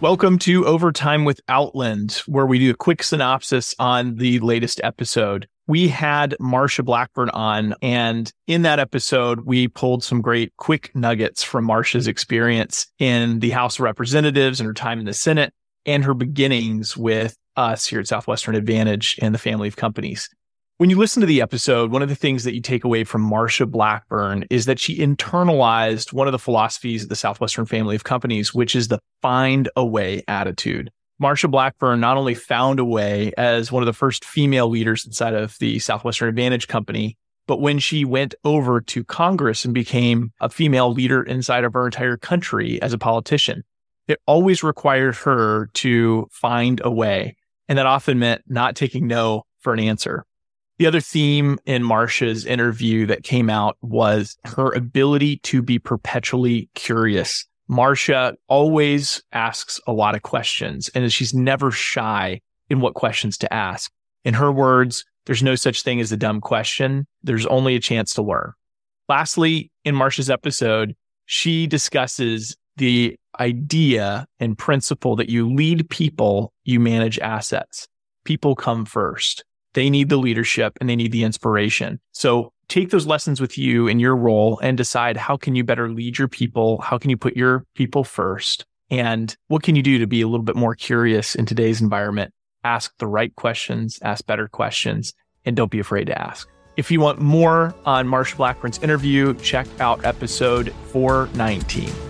Welcome to Overtime with Outland, where we do a quick synopsis on the latest episode. We had Marsha Blackburn on, and in that episode, we pulled some great quick nuggets from Marsha's experience in the House of Representatives and her time in the Senate and her beginnings with us here at Southwestern Advantage and the family of companies. When you listen to the episode, one of the things that you take away from Marsha Blackburn is that she internalized one of the philosophies of the Southwestern family of companies, which is the find a way attitude. Marsha Blackburn not only found a way as one of the first female leaders inside of the Southwestern Advantage company, but when she went over to Congress and became a female leader inside of her entire country as a politician, it always required her to find a way. And that often meant not taking no for an answer. The other theme in Marsha's interview that came out was her ability to be perpetually curious. Marsha always asks a lot of questions and she's never shy in what questions to ask. In her words, there's no such thing as a dumb question. There's only a chance to learn. Lastly, in Marsha's episode, she discusses the idea and principle that you lead people, you manage assets. People come first. They need the leadership and they need the inspiration. So take those lessons with you in your role and decide how can you better lead your people? How can you put your people first? And what can you do to be a little bit more curious in today's environment? Ask the right questions, ask better questions, and don't be afraid to ask. If you want more on Marsha Blackburn's interview, check out episode 419.